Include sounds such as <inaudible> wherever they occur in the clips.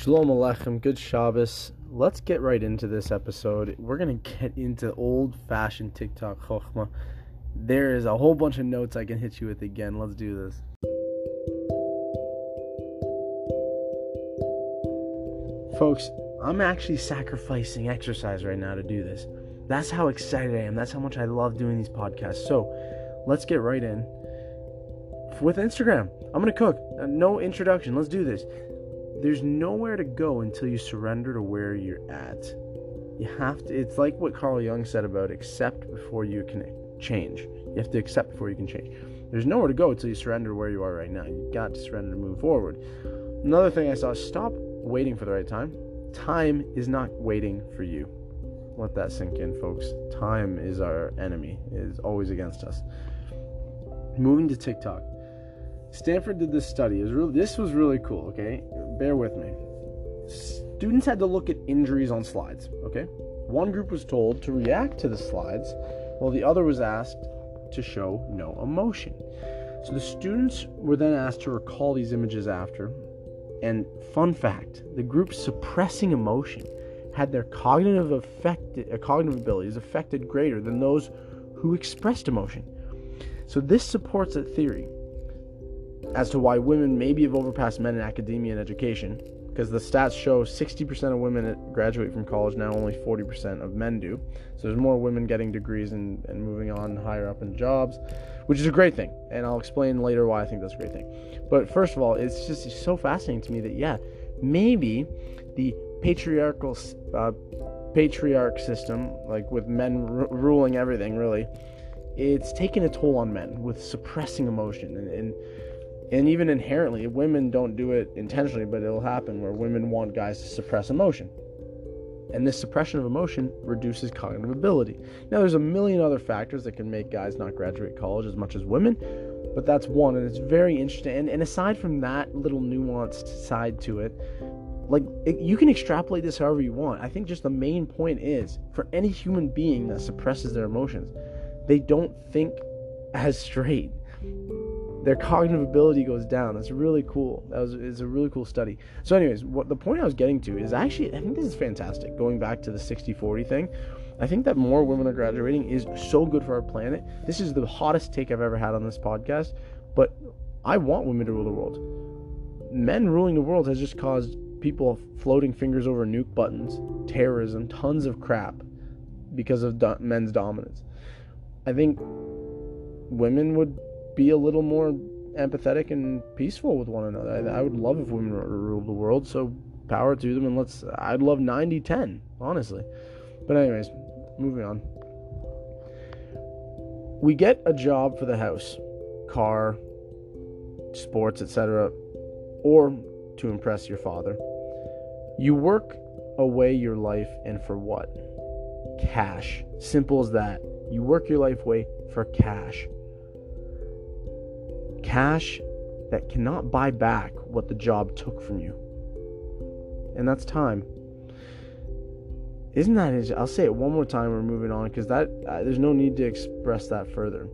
Shalom Aleichem, good Shabbos. Let's get right into this episode. We're going to get into old fashioned TikTok Chokhmah. There is a whole bunch of notes I can hit you with again. Let's do this. Folks, I'm actually sacrificing exercise right now to do this. That's how excited I am. That's how much I love doing these podcasts. So let's get right in with Instagram. I'm going to cook. Uh, no introduction. Let's do this. There's nowhere to go until you surrender to where you're at. You have to, it's like what Carl Jung said about accept before you can change. You have to accept before you can change. There's nowhere to go until you surrender where you are right now. You got to surrender to move forward. Another thing I saw stop waiting for the right time. Time is not waiting for you. Let that sink in, folks. Time is our enemy, it is always against us. Moving to TikTok. Stanford did this study. It was really, this was really cool, okay? Bear with me. Students had to look at injuries on slides, okay? One group was told to react to the slides, while the other was asked to show no emotion. So the students were then asked to recall these images after. And fun fact, the group suppressing emotion had their cognitive effect, uh, cognitive abilities affected greater than those who expressed emotion. So this supports a theory as to why women maybe have overpassed men in academia and education, because the stats show 60% of women graduate from college now, only 40% of men do. So there's more women getting degrees and, and moving on higher up in jobs, which is a great thing. And I'll explain later why I think that's a great thing. But first of all, it's just so fascinating to me that, yeah, maybe the patriarchal uh, patriarch system, like with men r- ruling everything, really, it's taken a toll on men with suppressing emotion and, and and even inherently women don't do it intentionally but it'll happen where women want guys to suppress emotion. And this suppression of emotion reduces cognitive ability. Now there's a million other factors that can make guys not graduate college as much as women but that's one and it's very interesting. And, and aside from that little nuanced side to it like it, you can extrapolate this however you want. I think just the main point is for any human being that suppresses their emotions they don't think as straight their cognitive ability goes down. That's really cool. That was is a really cool study. So, anyways, what the point I was getting to is actually I think this is fantastic. Going back to the 60-40 thing, I think that more women are graduating is so good for our planet. This is the hottest take I've ever had on this podcast, but I want women to rule the world. Men ruling the world has just caused people floating fingers over nuke buttons, terrorism, tons of crap because of do- men's dominance. I think women would be a little more empathetic and peaceful with one another. I, I would love if women ruled the world, so power to them, and let's. I'd love 90 10, honestly. But, anyways, moving on. We get a job for the house, car, sports, etc., or to impress your father. You work away your life, and for what? Cash. Simple as that. You work your life away for cash cash that cannot buy back what the job took from you. And that's time. Isn't that? I'll say it one more time. We're moving on because that uh, there's no need to express that further.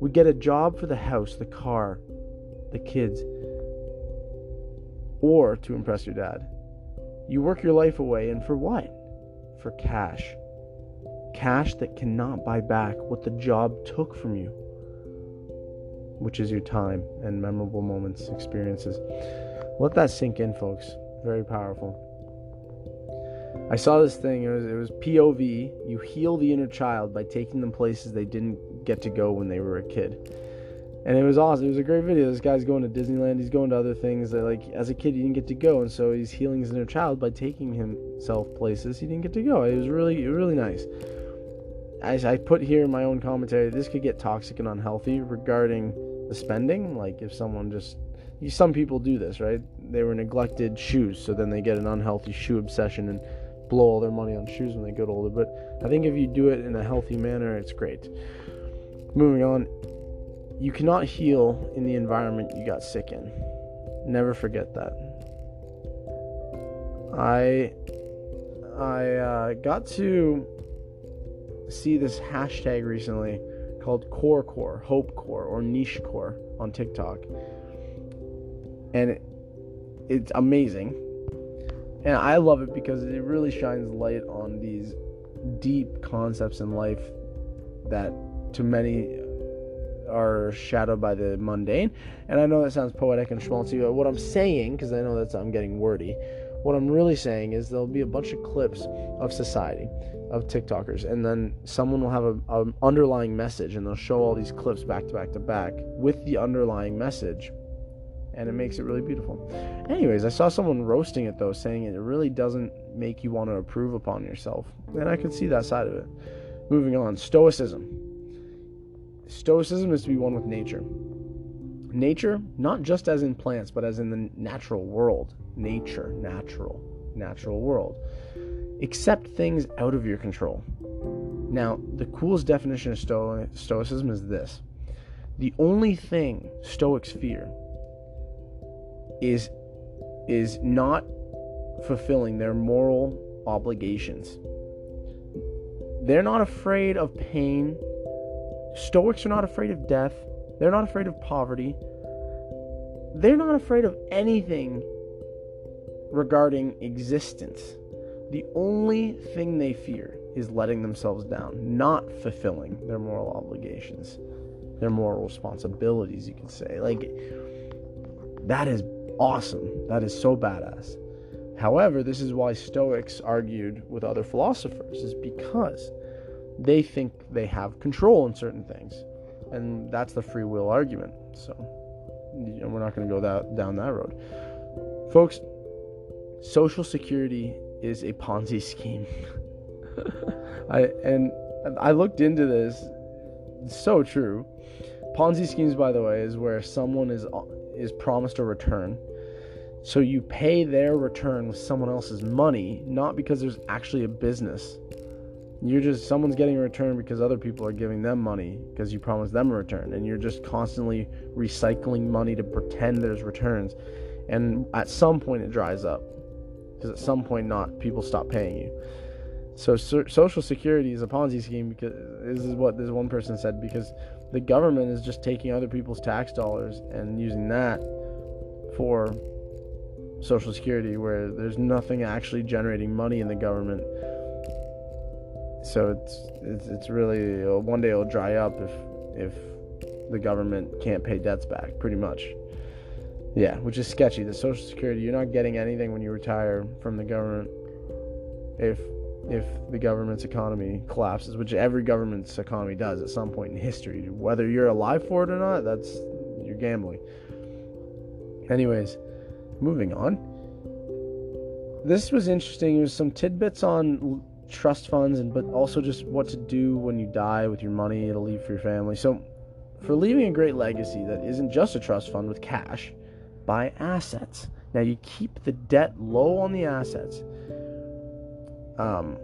We get a job for the house, the car, the kids, or to impress your dad. You work your life away, and for what? For cash. Cash that cannot buy back what the job took from you which is your time and memorable moments, experiences. Let that sink in, folks. Very powerful. I saw this thing. It was it was POV. You heal the inner child by taking them places they didn't get to go when they were a kid, and it was awesome. It was a great video. This guy's going to Disneyland. He's going to other things that like as a kid he didn't get to go, and so he's healing his inner child by taking himself places he didn't get to go. It was really really nice. As I put here in my own commentary, this could get toxic and unhealthy regarding the spending. Like if someone just, some people do this, right? They were neglected shoes, so then they get an unhealthy shoe obsession and blow all their money on shoes when they get older. But I think if you do it in a healthy manner, it's great. Moving on, you cannot heal in the environment you got sick in. Never forget that. I I uh, got to see this hashtag recently called Core Core, Hope Core, or Niche Core on TikTok. And it, it's amazing. and I love it because it really shines light on these deep concepts in life that to many are shadowed by the mundane. And I know that sounds poetic and schmaltzy, but what I'm saying, because I know that I'm getting wordy, what I'm really saying is there'll be a bunch of clips of society, of TikTokers, and then someone will have an underlying message, and they'll show all these clips back to back to back with the underlying message, and it makes it really beautiful. Anyways, I saw someone roasting it though, saying it really doesn't make you want to improve upon yourself, and I can see that side of it. Moving on, Stoicism. Stoicism is to be one with nature. Nature, not just as in plants, but as in the natural world. Nature, natural, natural world. Accept things out of your control. Now, the coolest definition of Sto- Stoicism is this the only thing Stoics fear is, is not fulfilling their moral obligations. They're not afraid of pain Stoics are not afraid of death. They're not afraid of poverty. They're not afraid of anything regarding existence. The only thing they fear is letting themselves down, not fulfilling their moral obligations, their moral responsibilities, you could say. Like, that is awesome. That is so badass. However, this is why Stoics argued with other philosophers, is because they think they have control in certain things. And that's the free will argument. So we're not going to go that, down that road. Folks, Social Security is a Ponzi scheme. <laughs> I and I looked into this. It's so true. Ponzi schemes, by the way, is where someone is is promised a return. So you pay their return with someone else's money, not because there's actually a business you're just someone's getting a return because other people are giving them money because you promised them a return. And you're just constantly recycling money to pretend there's returns. And at some point it dries up because at some point not people stop paying you. So, so social security is a ponzi scheme because this is what this one person said because the government is just taking other people's tax dollars and using that for social security where there's nothing actually generating money in the government so it's it's, it's really uh, one day it'll dry up if if the government can't pay debts back pretty much. Yeah which is sketchy. The social security you're not getting anything when you retire from the government. If if the government's economy collapses which every government's economy does at some point in history whether you're alive for it or not that's you're gambling. Anyways moving on. This was interesting. There's some tidbits on trust funds and but also just what to do when you die with your money to leave for your family. So for leaving a great legacy that isn't just a trust fund with cash, buy assets. Now you keep the debt low on the assets. Um,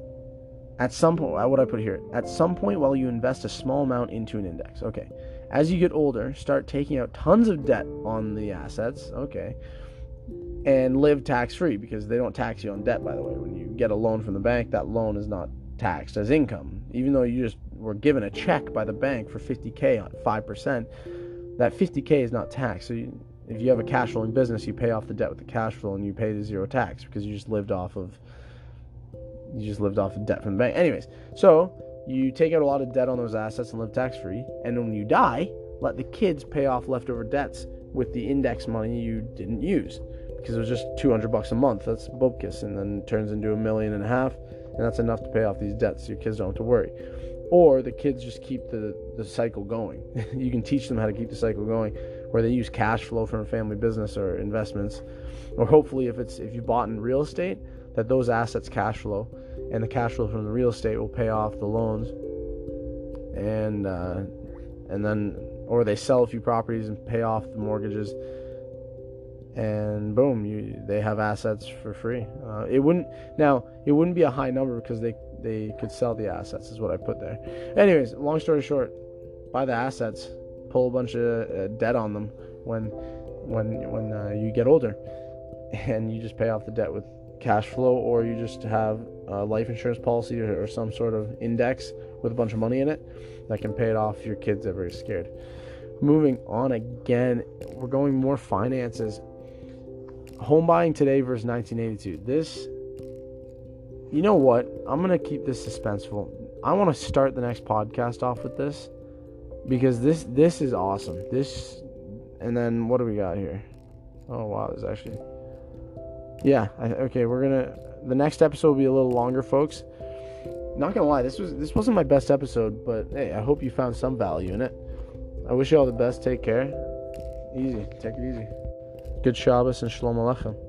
at some point, what I put here? At some point, while you invest a small amount into an index. Okay. As you get older, start taking out tons of debt on the assets. Okay and live tax free because they don't tax you on debt, by the way. When you get a loan from the bank, that loan is not taxed as income. Even though you just were given a check by the bank for 50K on 5%, that 50K is not taxed. So you, if you have a cash flowing business, you pay off the debt with the cash flow and you pay the zero tax because you just lived off of you just lived off of debt from the bank. Anyways, so you take out a lot of debt on those assets and live tax free, and when you die, let the kids pay off leftover debts with the index money you didn't use because it was just 200 bucks a month. That's bupkis, and then turns into a million and a half, and that's enough to pay off these debts. So your kids don't have to worry. Or the kids just keep the, the cycle going. <laughs> you can teach them how to keep the cycle going, where they use cash flow from a family business or investments, or hopefully if it's if you bought in real estate, that those assets cash flow, and the cash flow from the real estate will pay off the loans, and uh, and then or they sell a few properties and pay off the mortgages and boom, you they have assets for free. Uh, it wouldn't now it wouldn't be a high number because they they could sell the assets is what I put there. Anyways, long story short, buy the assets, pull a bunch of uh, debt on them when when when uh, you get older, <laughs> and you just pay off the debt with cash flow, or you just have a life insurance policy or, or some sort of index with a bunch of money in it that can pay it off if your kids are very scared. Moving on again, we're going more finances home buying today versus 1982. This, you know what? I'm gonna keep this suspenseful. I want to start the next podcast off with this because this this is awesome. This, and then what do we got here? Oh wow, there's actually, yeah. I, okay, we're gonna. The next episode will be a little longer, folks. Not gonna lie, this was this wasn't my best episode, but hey, I hope you found some value in it. I wish you all the best. Take care. Easy. Take it easy. Good Shabbos and Shalom Aleichem.